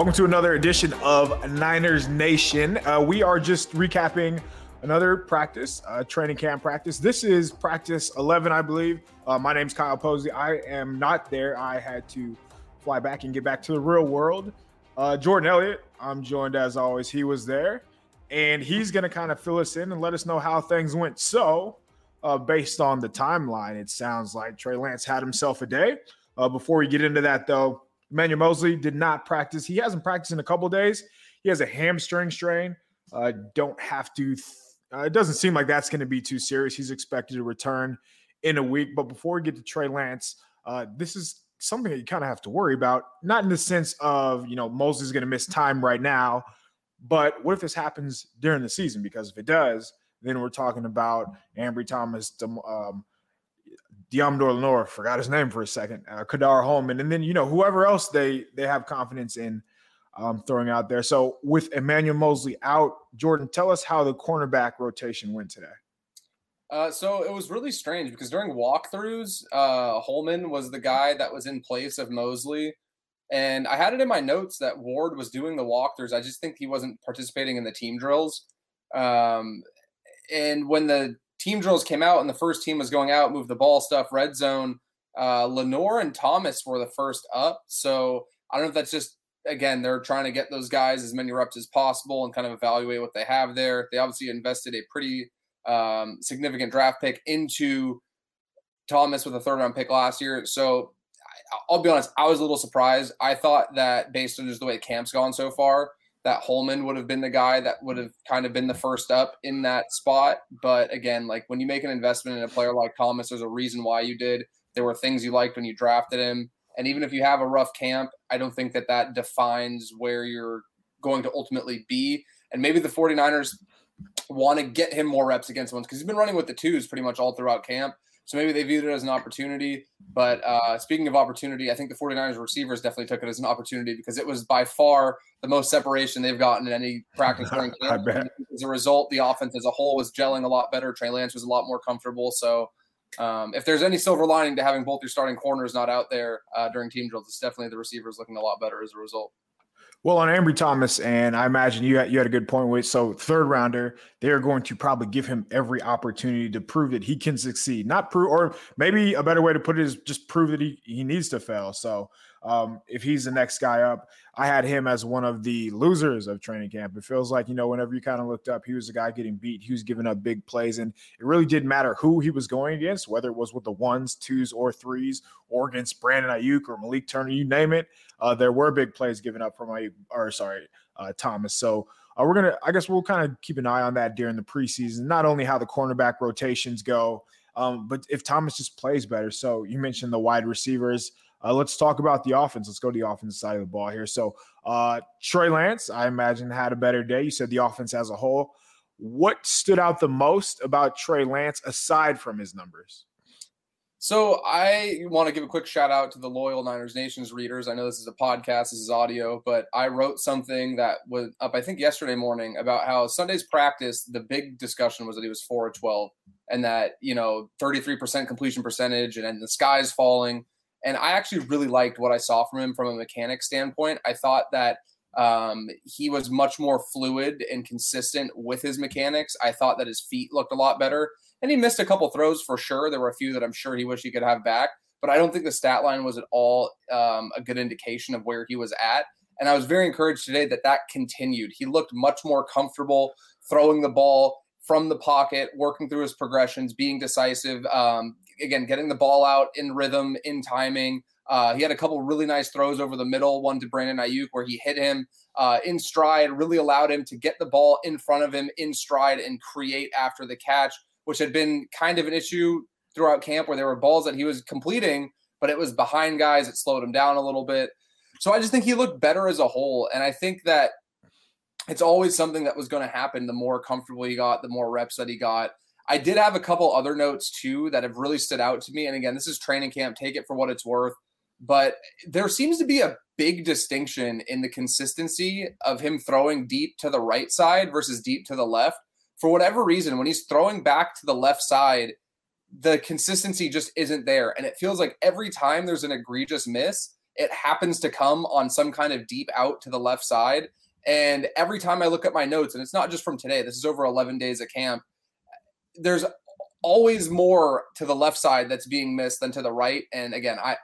Welcome to another edition of Niners Nation. Uh, we are just recapping another practice, uh, training camp practice. This is practice 11, I believe. Uh, my name's Kyle Posey. I am not there. I had to fly back and get back to the real world. Uh, Jordan Elliott, I'm joined as always. He was there, and he's going to kind of fill us in and let us know how things went. So, uh, based on the timeline, it sounds like Trey Lance had himself a day. Uh, before we get into that, though, Emmanuel Moseley did not practice. He hasn't practiced in a couple days. He has a hamstring strain. Uh, don't have to. Th- uh, it doesn't seem like that's going to be too serious. He's expected to return in a week. But before we get to Trey Lance, uh, this is something that you kind of have to worry about. Not in the sense of you know Moseley's going to miss time right now, but what if this happens during the season? Because if it does, then we're talking about Ambry Thomas, um, Deommodore Lenoir, forgot his name for a second, uh, Ka'dar Hollman, and then you know whoever else they they have confidence in um, throwing out there. So with Emmanuel Moseley out, Jordan, tell us how the cornerback rotation went today. Uh, so it was really strange because during walkthroughs, uh, Hollman was the guy that was in place of Moseley. And I had it in my notes that Ward was doing the walkthroughs. I just think he wasn't participating in the team drills. Um, and when the team drills came out and the first team was going out, move the ball stuff, red zone, uh, Lenoir and Thomas were the first up. So I don't know if that's just, again, they're trying to get those guys as many reps as possible and kind of evaluate what they have there. They obviously invested a pretty um, significant draft pick into Thomas with a third round pick last year. So I'll be honest, I was a little surprised. I thought that based on just the way camp's gone so far, that Hollman would have been the guy that would have kind of been the first up in that spot. But again, like when you make an investment in a player like Thomas, there's a reason why you did. There were things you liked when you drafted him. And even if you have a rough camp, I don't think that that defines where you're going to ultimately be. And maybe the 49ers want to get him more reps against ones because he's been running with the twos pretty much all throughout camp. So maybe they viewed it as an opportunity. But uh, speaking of opportunity, I think the 49ers receivers definitely took it as an opportunity because it was by far the most separation they've gotten in any practice during camp. As a result, the offense as a whole was gelling a lot better. Trey Lance was a lot more comfortable. So um, if there's any silver lining to having both your starting corners not out there uh, during team drills, it's definitely the receivers looking a lot better as a result. Well, on Ambry Thomas, and I imagine you had, you had a good point with so third rounder, they're going to probably give him every opportunity to prove that he can succeed. Not prove, or maybe a better way to put it is just prove that he, he needs to fail. So um, if he's the next guy up, I had him as one of the losers of training camp. It feels like, you know, whenever you kind of looked up, he was the guy getting beat. He was giving up big plays. And it really didn't matter who he was going against, whether it was with the ones, twos, or threes, or against Brandon Aiyuk or Malik Turner, you name it. Uh, there were big plays given up from Aiyuk, or sorry, uh, Thomas. So uh, we're to, I guess we'll kind of keep an eye on that during the preseason, not only how the cornerback rotations go, um, but if Thomas just plays better. So you mentioned the wide receivers. Uh, let's talk about the offense. Let's go to the offensive side of the ball here. So, uh, Trey Lance, I imagine, had a better day. You said the offense as a whole. What stood out the most about Trey Lance aside from his numbers? So, I want to give a quick shout out to the loyal Niners Nations readers. I know this is a podcast, this is audio, but I wrote something that was up, I think, yesterday morning about how Sunday's practice, the big discussion was that he was 4 or 12 and that, you know, 33% completion percentage and, and the sky's falling and I actually really liked what I saw from him from a mechanic standpoint. I thought that um, he was much more fluid and consistent with his mechanics. I thought that his feet looked a lot better. And he missed a couple throws for sure. There were a few that I'm sure he wished he could have back. But I don't think the stat line was at all um, a good indication of where he was at. And I was very encouraged today that that continued. He looked much more comfortable throwing the ball from the pocket, working through his progressions, being decisive, um, again, getting the ball out in rhythm, in timing. Uh, he had a couple really nice throws over the middle, one to Brandon Aiyuk where he hit him uh, in stride, really allowed him to get the ball in front of him in stride and create after the catch, which had been kind of an issue throughout camp where there were balls that he was completing, but it was behind guys. It slowed him down a little bit. So I just think he looked better as a whole. And I think that it's always something that was going to happen the more comfortable he got, the more reps that he got. I did have a couple other notes too that have really stood out to me. And again, this is training camp, take it for what it's worth. But there seems to be a big distinction in the consistency of him throwing deep to the right side versus deep to the left. For whatever reason, when he's throwing back to the left side, the consistency just isn't there. And it feels like every time there's an egregious miss, it happens to come on some kind of deep out to the left side. And every time I look at my notes, and it's not just from today, this is over 11 days of camp, there's always more to the left side that's being missed than to the right. And again, I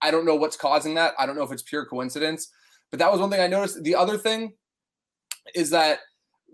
I don't know what's causing that. I don't know if it's pure coincidence, but that was one thing I noticed. The other thing is that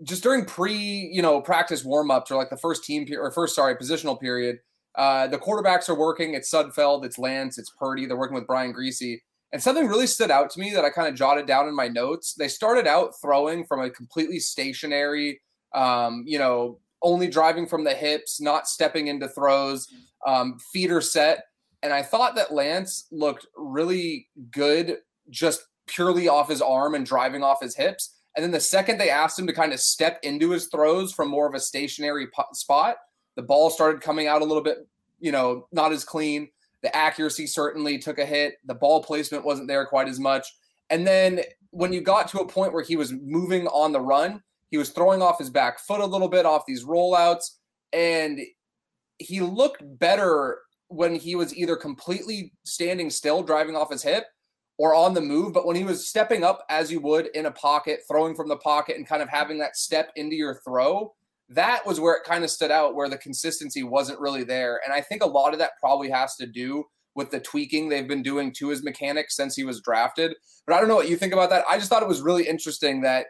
just during pre, you know, practice warmups or like the first team or first sorry positional period, uh, the quarterbacks are working. It's Sudfeld, it's Lance, it's Purdy. They're working with Brian Griese. And something really stood out to me that I kind of jotted down in my notes. They started out throwing from a completely stationary, um, you know, only driving from the hips, not stepping into throws, um, feeder set. And I thought that Lance looked really good just purely off his arm and driving off his hips. And then the second they asked him to kind of step into his throws from more of a stationary spot, the ball started coming out a little bit, you know, not as clean. The accuracy certainly took a hit. The ball placement wasn't there quite as much. And then when you got to a point where he was moving on the run, he was throwing off his back foot a little bit off these rollouts. And he looked better when he was either completely standing still, driving off his hip, or on the move. But when he was stepping up as you would in a pocket, throwing from the pocket, and kind of having that step into your throw, that was where it kind of stood out, where the consistency wasn't really there. And I think a lot of that probably has to do with the tweaking they've been doing to his mechanics since he was drafted. But I don't know what you think about that. I just thought it was really interesting that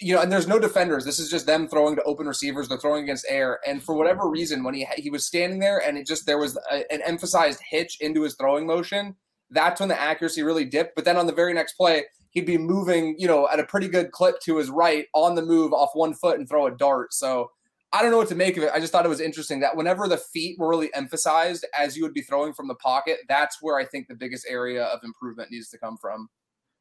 you know, and there's no defenders. This is just them throwing to open receivers. They're throwing against air, and for whatever reason, when he he was standing there, and it just there was a, an emphasized hitch into his throwing motion. That's when the accuracy really dipped. But then on the very next play, he'd be moving, you know, at a pretty good clip to his right on the move off one foot and throw a dart. So I don't know what to make of it. I just thought it was interesting that whenever the feet were really emphasized as you would be throwing from the pocket, that's where I think the biggest area of improvement needs to come from.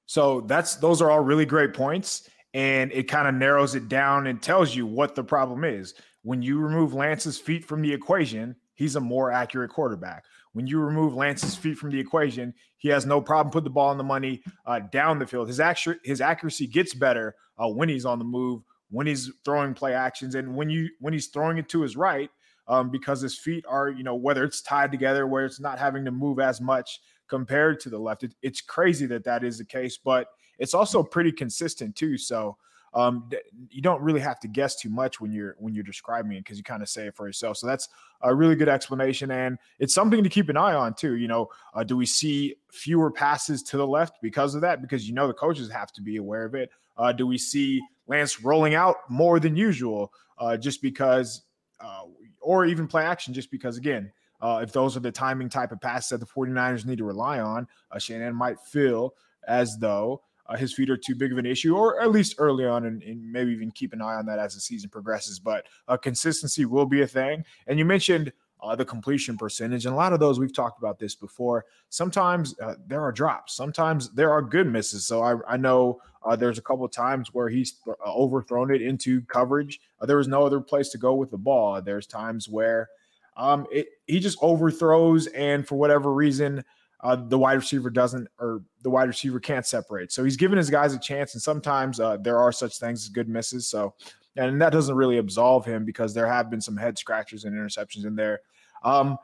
So that's those are all really great points and it kind of narrows it down and tells you what the problem is. When you remove Lance's feet from the equation, he's a more accurate quarterback. When you remove Lance's feet from the equation, he has no problem putting the ball in the money uh, down the field. His actu- his accuracy gets better uh, when he's on the move, when he's throwing play actions, and when you when he's throwing it to his right, um, because his feet are you know whether it's tied together, where it's not having to move as much compared to the left. It, it's crazy that that is the case, but it's also pretty consistent too. So um, you don't really have to guess too much when you're when you're describing it because you kind of say it for yourself. So that's a really good explanation, and it's something to keep an eye on too. You know, uh, do we see fewer passes to the left because of that? Because you know the coaches have to be aware of it. Uh, do we see Lance rolling out more than usual uh, just because, uh, or even play action just because again. Uh, if those are the timing type of passes that the 49ers need to rely on, uh, Shanahan might feel as though uh, his feet are too big of an issue, or at least early on, and, and, maybe even keep an eye on that as the season progresses. But uh, consistency will be a thing. And you mentioned uh, the completion percentage, and a lot of those we've talked about this before. Sometimes uh, there are drops, sometimes there are good misses. So I, I know uh, there's a couple of times where he's th- uh, overthrown it into coverage. there was no other place to go with the ball. There's times where um, it, he just overthrows, and for whatever reason, uh, the wide receiver doesn't or the wide receiver can't separate. So he's giving his guys a chance, and sometimes uh, there are such things as good misses. So, and that doesn't really absolve him because there have been some head scratchers and interceptions in there. Um,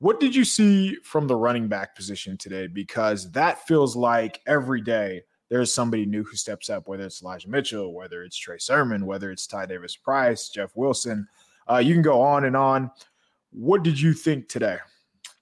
what did you see from the running back position today? Because that feels like every day there's somebody new who steps up, whether it's Elijah Mitchell, whether it's Trey Sermon, whether it's Ty Davis Price, Jeff Wilson. Uh, you can go on and on. What did you think today?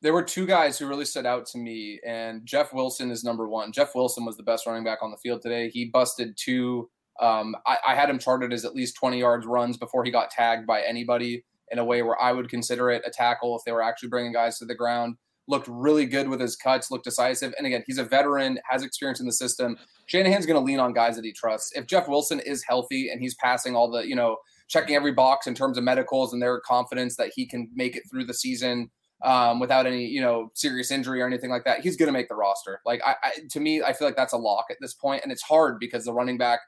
There were two guys who really stood out to me, and Jeff Wilson is number one. Jeff Wilson was the best running back on the field today. He busted two. Um, I, I, had him charted as at least 20 yards runs before he got tagged by anybody in a way where I would consider it a tackle if they were actually bringing guys to the ground. Looked really good with his cuts, looked decisive. And again, he's a veteran, has experience in the system. Shanahan's going to lean on guys that he trusts. If Jeff Wilson is healthy and he's passing all the, you know, checking every box in terms of medicals and their confidence that he can make it through the season um, without any you know serious injury or anything like that, he's going to make the roster. Like I, I, to me, I feel like that's a lock at this point, and it's hard because the running back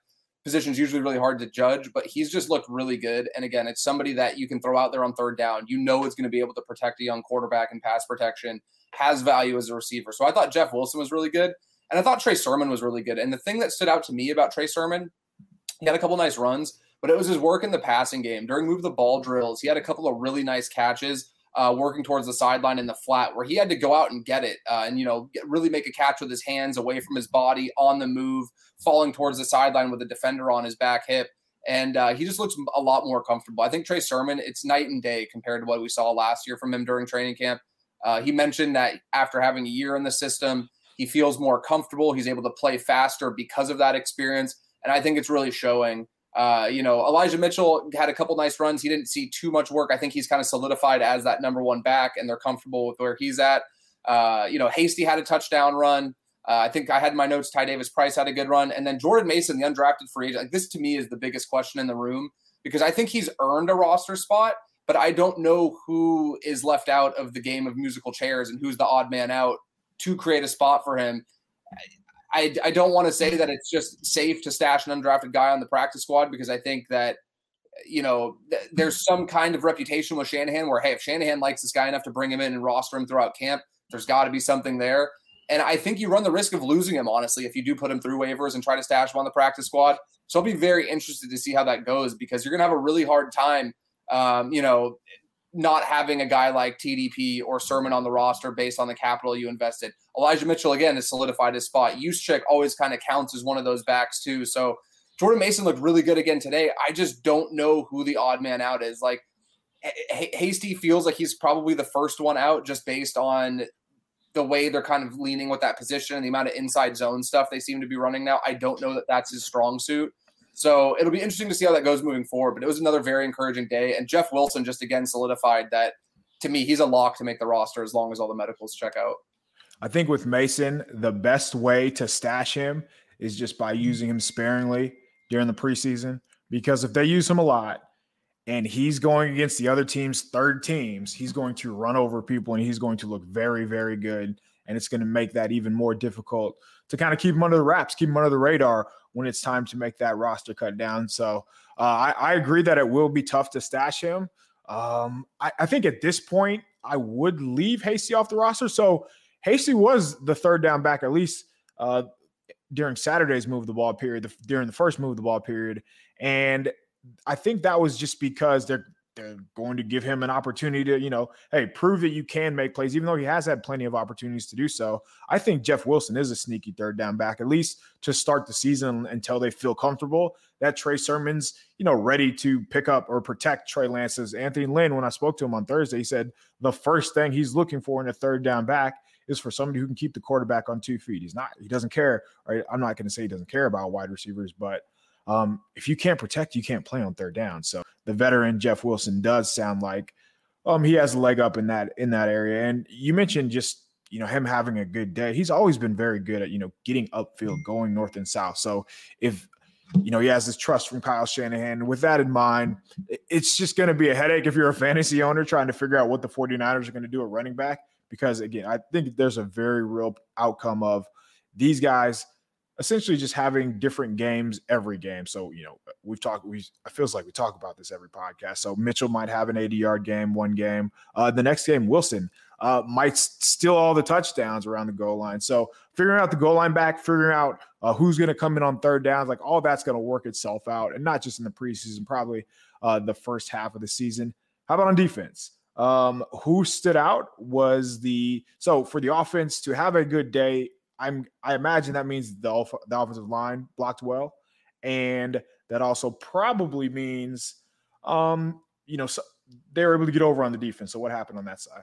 position is usually really hard to judge. But he's just looked really good, and again, it's somebody that you can throw out there on third down. You know, it's going to be able to protect a young quarterback and pass protection. Has value as a receiver. So I thought Jeff Wilson was really good, and I thought Trey Sermon was really good. And the thing that stood out to me about Trey Sermon, he had a couple nice runs, but it was his work in the passing game during move the ball drills. He had a couple of really nice catches uh, working towards the sideline in the flat where he had to go out and get it uh, and you know get, really make a catch with his hands away from his body on the move, falling towards the sideline with a defender on his back hip. And uh, he just looks a lot more comfortable. I think Trey Sermon, it's night and day compared to what we saw last year from him during training camp. Uh, he mentioned that after having a year in the system, he feels more comfortable. He's able to play faster because of that experience. And I think it's really showing. Uh, you know, Elijah Mitchell had a couple nice runs. He didn't see too much work. I think he's kind of solidified as that number one back, and they're comfortable with where he's at. Uh, you know, Hasty had a touchdown run. Uh, I think I had my notes Ty Davis Price had a good run, and then Jordan Mason, the undrafted free agent. Like this to me is the biggest question in the room because I think he's earned a roster spot, but I don't know who is left out of the game of musical chairs and who's the odd man out to create a spot for him. I, I don't want to say that it's just safe to stash an undrafted guy on the practice squad because I think that you know th- there's some kind of reputation with Shanahan where hey if Shanahan likes this guy enough to bring him in and roster him throughout camp there's got to be something there. And I think you run the risk of losing him honestly if you do put him through waivers and try to stash him on the practice squad. So I'll be very interested to see how that goes because you're gonna have a really hard time um, you know not having a guy like TDP or Sermon on the roster based on the capital you invested. Elijah Mitchell again has solidified his spot. Juszczyk always kind of counts as one of those backs too. So Jordan Mason looked really good again today. I just don't know who the odd man out is. Like H- Hasty feels like he's probably the first one out just based on the way they're kind of leaning with that position and the amount of inside zone stuff they seem to be running now. I don't know that that's his strong suit. So it'll be interesting to see how that goes moving forward. But it was another very encouraging day. And Jeff Wilson just again solidified that to me, he's a lock to make the roster as long as all the medicals check out. I think with Mason, the best way to stash him is just by using him sparingly during the preseason. Because if they use him a lot and he's going against the other team's third teams, he's going to run over people and he's going to look very, very good. And it's going to make that even more difficult to kind of keep him under the wraps, keep him under the radar when it's time to make that roster cut down. So uh, I, I, agree that it will be tough to stash him. Um, I, I, think at this point, I would leave Hasty off the roster. So Hasty was the third down back, at least uh, during Saturday's move the ball period, the, during the first move the ball period. And I think that was just because they're they're going to give him an opportunity to, you know, hey, prove that you can make plays, even though he has had plenty of opportunities to do so. I think Jeff Wilson is a sneaky third down back, at least to start the season until they feel comfortable that Trey Sermon's, you know, ready to pick up or protect Trey Lance's. Anthony Lynn, when I spoke to him on Thursday, he said the first thing he's looking for in a third down back is for somebody who can keep the quarterback on two feet. He's not, he doesn't care. Right? I'm not going to say he doesn't care about wide receivers, but um, if you can't protect, you can't play on third down. So the veteran Jeff Wilson does sound like um, he has a leg up in that in that area. And you mentioned just you know him having a good day. He's always been very good at you know getting upfield, going north and south. So if you know he has this trust from Kyle Shanahan, with that in mind, it's just going to be a headache if you're a fantasy owner trying to figure out what the 49ers are going to do at running back. Because again, I think there's a very real outcome of these guys essentially just having different games every game. So, you know, we've talked, we, it feels like we talk about this every podcast. So Mitchell might have an 80 yard game one game. Uh, the next game, Wilson uh, might steal all the touchdowns around the goal line. So figuring out the goal line back, figuring out uh, who's going to come in on third downs, like all that's going to work itself out. And not just in the preseason, probably uh, the first half of the season. How about on defense? Um, who stood out was the so for the offense to have a good day I'm I imagine that means the the offensive line blocked well, and that also probably means, um, you know, so they were able to get over on the defense. So what happened on that side?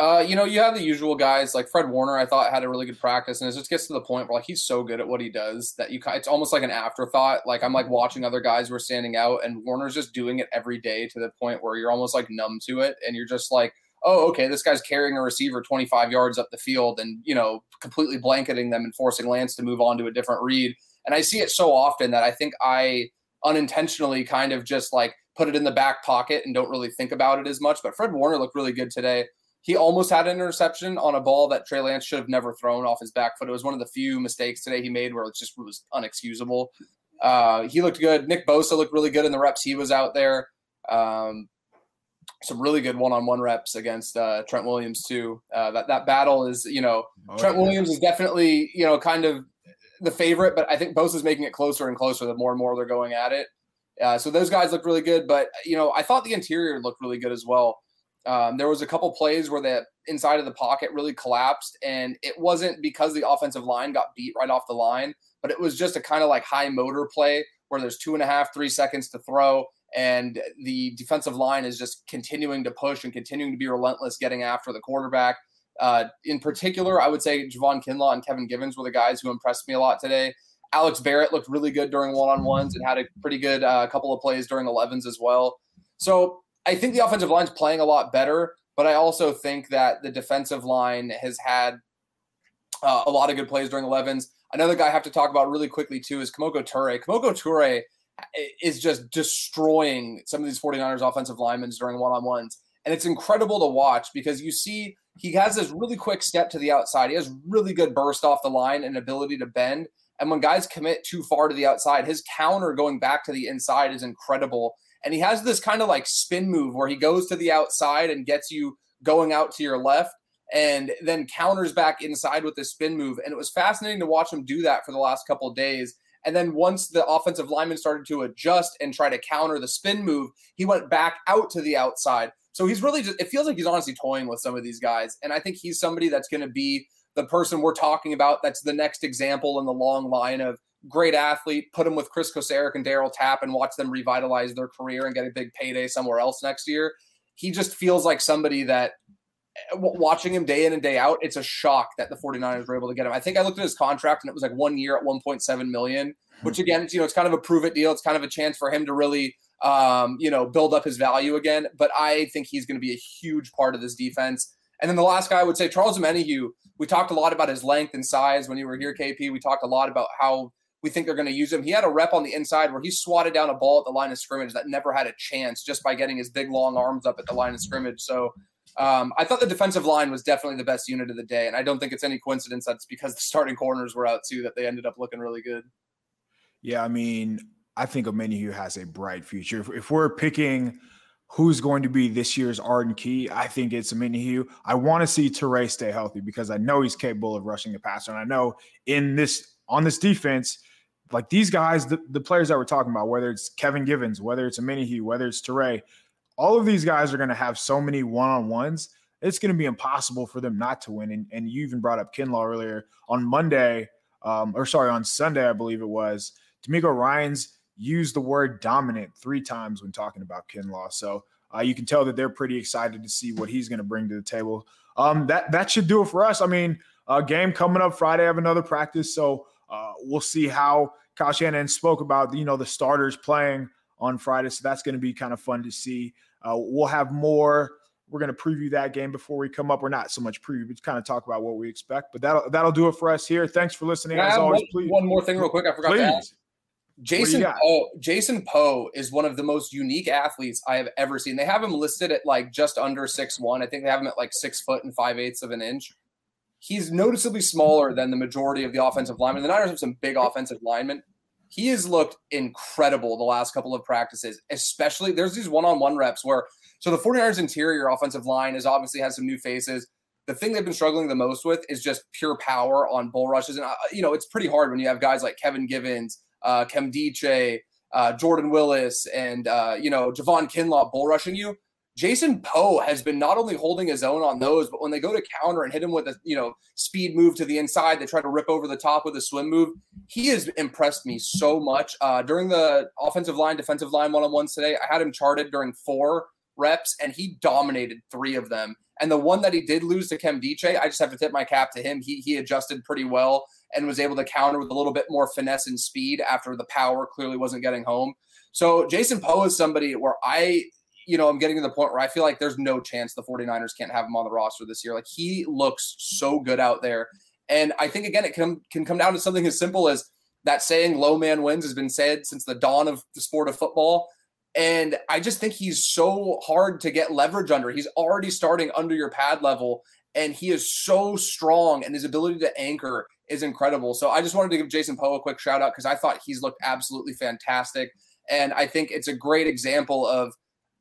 Uh, you know, you have the usual guys like Fred Warner. I thought had a really good practice, and it just gets to the point where like he's so good at what he does that you it's almost like an afterthought. Like I'm like watching other guys who are standing out, and Warner's just doing it every day to the point where you're almost like numb to it, and you're just like, oh, okay, this guy's carrying a receiver 25 yards up the field and, you know, completely blanketing them and forcing Lance to move on to a different read. And I see it so often that I think I unintentionally kind of just like put it in the back pocket and don't really think about it as much. But Fred Warner looked really good today. He almost had an interception on a ball that Trey Lance should have never thrown off his back foot. It was one of the few mistakes today he made where it just was unexcusable. Uh, he looked good. Nick Bosa looked really good in the reps he was out there. Um, some really good one-on-one reps against uh, Trent Williams too. Uh, that that battle is, you know, oh, Trent yeah. Williams is definitely, you know, kind of the favorite, but I think Bosa is making it closer and closer the more and more they're going at it. Uh, so those guys look really good, but you know, I thought the interior looked really good as well. Um, there was a couple plays where the inside of the pocket really collapsed, and it wasn't because the offensive line got beat right off the line, but it was just a kind of like high motor play where there's two and a half, three seconds to throw, and the defensive line is just continuing to push and continuing to be relentless, getting after the quarterback. Uh, in particular, I would say Javon Kinlaw and Kevin Givens were the guys who impressed me a lot today. Alex Barrett looked really good during one on ones and had a pretty good uh, couple of plays during 11s as well. So I think the offensive line's playing a lot better, but I also think that the defensive line has had uh, a lot of good plays during 11s. Another guy I have to talk about really quickly too is Kemoko Turay. Kemoko Turay is just destroying some of these 49ers offensive linemen during one-on-ones. And it's incredible to watch because you see he has this really quick step to the outside. He has really good burst off the line and ability to bend. And when guys commit too far to the outside, his counter going back to the inside is incredible. And he has this kind of like spin move where he goes to the outside and gets you going out to your left and then counters back inside with the spin move. And it was fascinating to watch him do that for the last couple days. And then once the offensive lineman started to adjust and try to counter the spin move, he went back out to the outside. So he's really just, it feels like he's honestly toying with some of these guys. And I think he's somebody that's going to be the person we're talking about that's the next example in the long line of great athlete, put him with Chris Kocurek and Daryl Tapp and watch them revitalize their career and get a big payday somewhere else next year. He just feels like somebody that watching him day in and day out, it's a shock that the 49ers were able to get him. I think I looked at his contract and it was like one year at 1.7 million, hmm. which again, you know, it's kind of a prove it deal. It's kind of a chance for him to really um, you know, build up his value again. But I think he's going to be a huge part of this defense. And then the last guy I would say, Charles Omenihu. We talked a lot about his length and size when you were here, KP. We talked a lot about how we think they're going to use him. He had a rep on the inside where he swatted down a ball at the line of scrimmage that never had a chance just by getting his big long arms up at the line of scrimmage. So um, I thought the defensive line was definitely the best unit of the day, and I don't think it's any coincidence that's because the starting corners were out too that they ended up looking really good. Yeah, I mean, I think Omenihu has a bright future. If, if, we're picking who's going to be this year's Arden Key, I think it's Omenihu. I want to see Turay stay healthy because I know he's capable of rushing the passer. And I know in this on this defense, like these guys, the, the players that we're talking about, whether it's Kevin Givens, whether it's Omenihu, whether it's Turay, all of these guys are going to have so many one-on-ones. It's going to be impossible for them not to win. And, and you even brought up Kinlaw earlier on Monday, um, or sorry, on Sunday, I believe it was. DeMeco Ryans used the word dominant three times when talking about Kinlaw. So uh, you can tell that they're pretty excited to see what he's going to bring to the table. Um, that that should do it for us. I mean, uh, game coming up Friday. I have another practice, so uh, we'll see how Kyle Shanahan spoke about you know the starters playing on Friday. So that's going to be kind of fun to see. Uh, we'll have more. We're going to preview that game before we come up. We're not so much preview, but kind of talk about what we expect. But that'll that'll do it for us here. Thanks for listening. As always, one, please. One more thing, real quick. I forgot please. to ask. Jason Poe, Jason Poe is one of the most unique athletes I have ever seen. They have him listed at like just under six one. I think they have him at like six foot and five eighths of an inch. He's noticeably smaller than the majority of the offensive linemen. The Niners have some big offensive linemen. He has looked incredible the last couple of practices, especially there's these one-on-one reps where so the 49ers interior offensive line is obviously has some new faces. The thing they've been struggling the most with is just pure power on bull rushes. And, uh, you know, it's pretty hard when you have guys like Kevin Givens, uh, Nkemdiche, uh, Jordan Willis, and uh, you know Javon Kinlaw bull rushing you. Jason Poe has been not only holding his own on those, but when they go to counter and hit him with a you know speed move to the inside, they try to rip over the top with a swim move. He has impressed me so much uh, during the offensive line, defensive line one on ones today. I had him charted during four reps, and he dominated three of them. And the one that he did lose to Nkemdiche, I just have to tip my cap to him. He he adjusted pretty well and was able to counter with a little bit more finesse and speed after the power clearly wasn't getting home. So Jason Poe is somebody where I, you know, I'm getting to the point where I feel like there's no chance the 49ers can't have him on the roster this year. Like he looks so good out there. And I think again, it can can come down to something as simple as that saying "low man wins" has been said since the dawn of the sport of football. And I just think he's so hard to get leverage under. He's already starting under your pad level, and he is so strong, and his ability to anchor is incredible. So I just wanted to give Jason Poe a quick shout out because I thought he's looked absolutely fantastic. And I think it's a great example of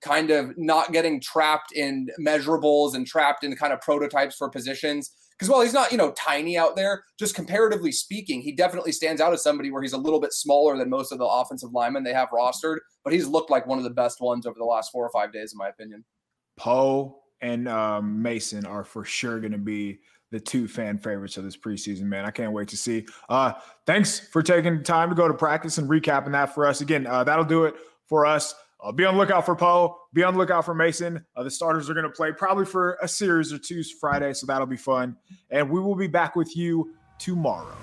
kind of not getting trapped in measurables and trapped in kind of prototypes for positions. Because while he's not, you know, tiny out there, just comparatively speaking, he definitely stands out as somebody where he's a little bit smaller than most of the offensive linemen they have rostered, but he's looked like one of the best ones over the last four or five days, in my opinion. Poe and um, Mason are for sure going to be the two fan favorites of this preseason, man. I can't wait to see. Uh, thanks for taking time to go to practice and recapping that for us. Again, uh, that'll do it for us. Uh, be on lookout for Poe. Be on lookout for Mason. Uh, the starters are going to play probably for a series or two Friday, so that'll be fun. And we will be back with you tomorrow.